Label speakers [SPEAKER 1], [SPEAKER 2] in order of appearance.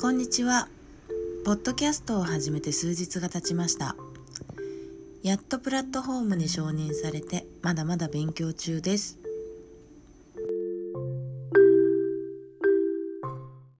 [SPEAKER 1] こんにちは。ポッドキャストを始めて数日が経ちました。やっとプラットフォームに承認されてまだまだ勉強中です。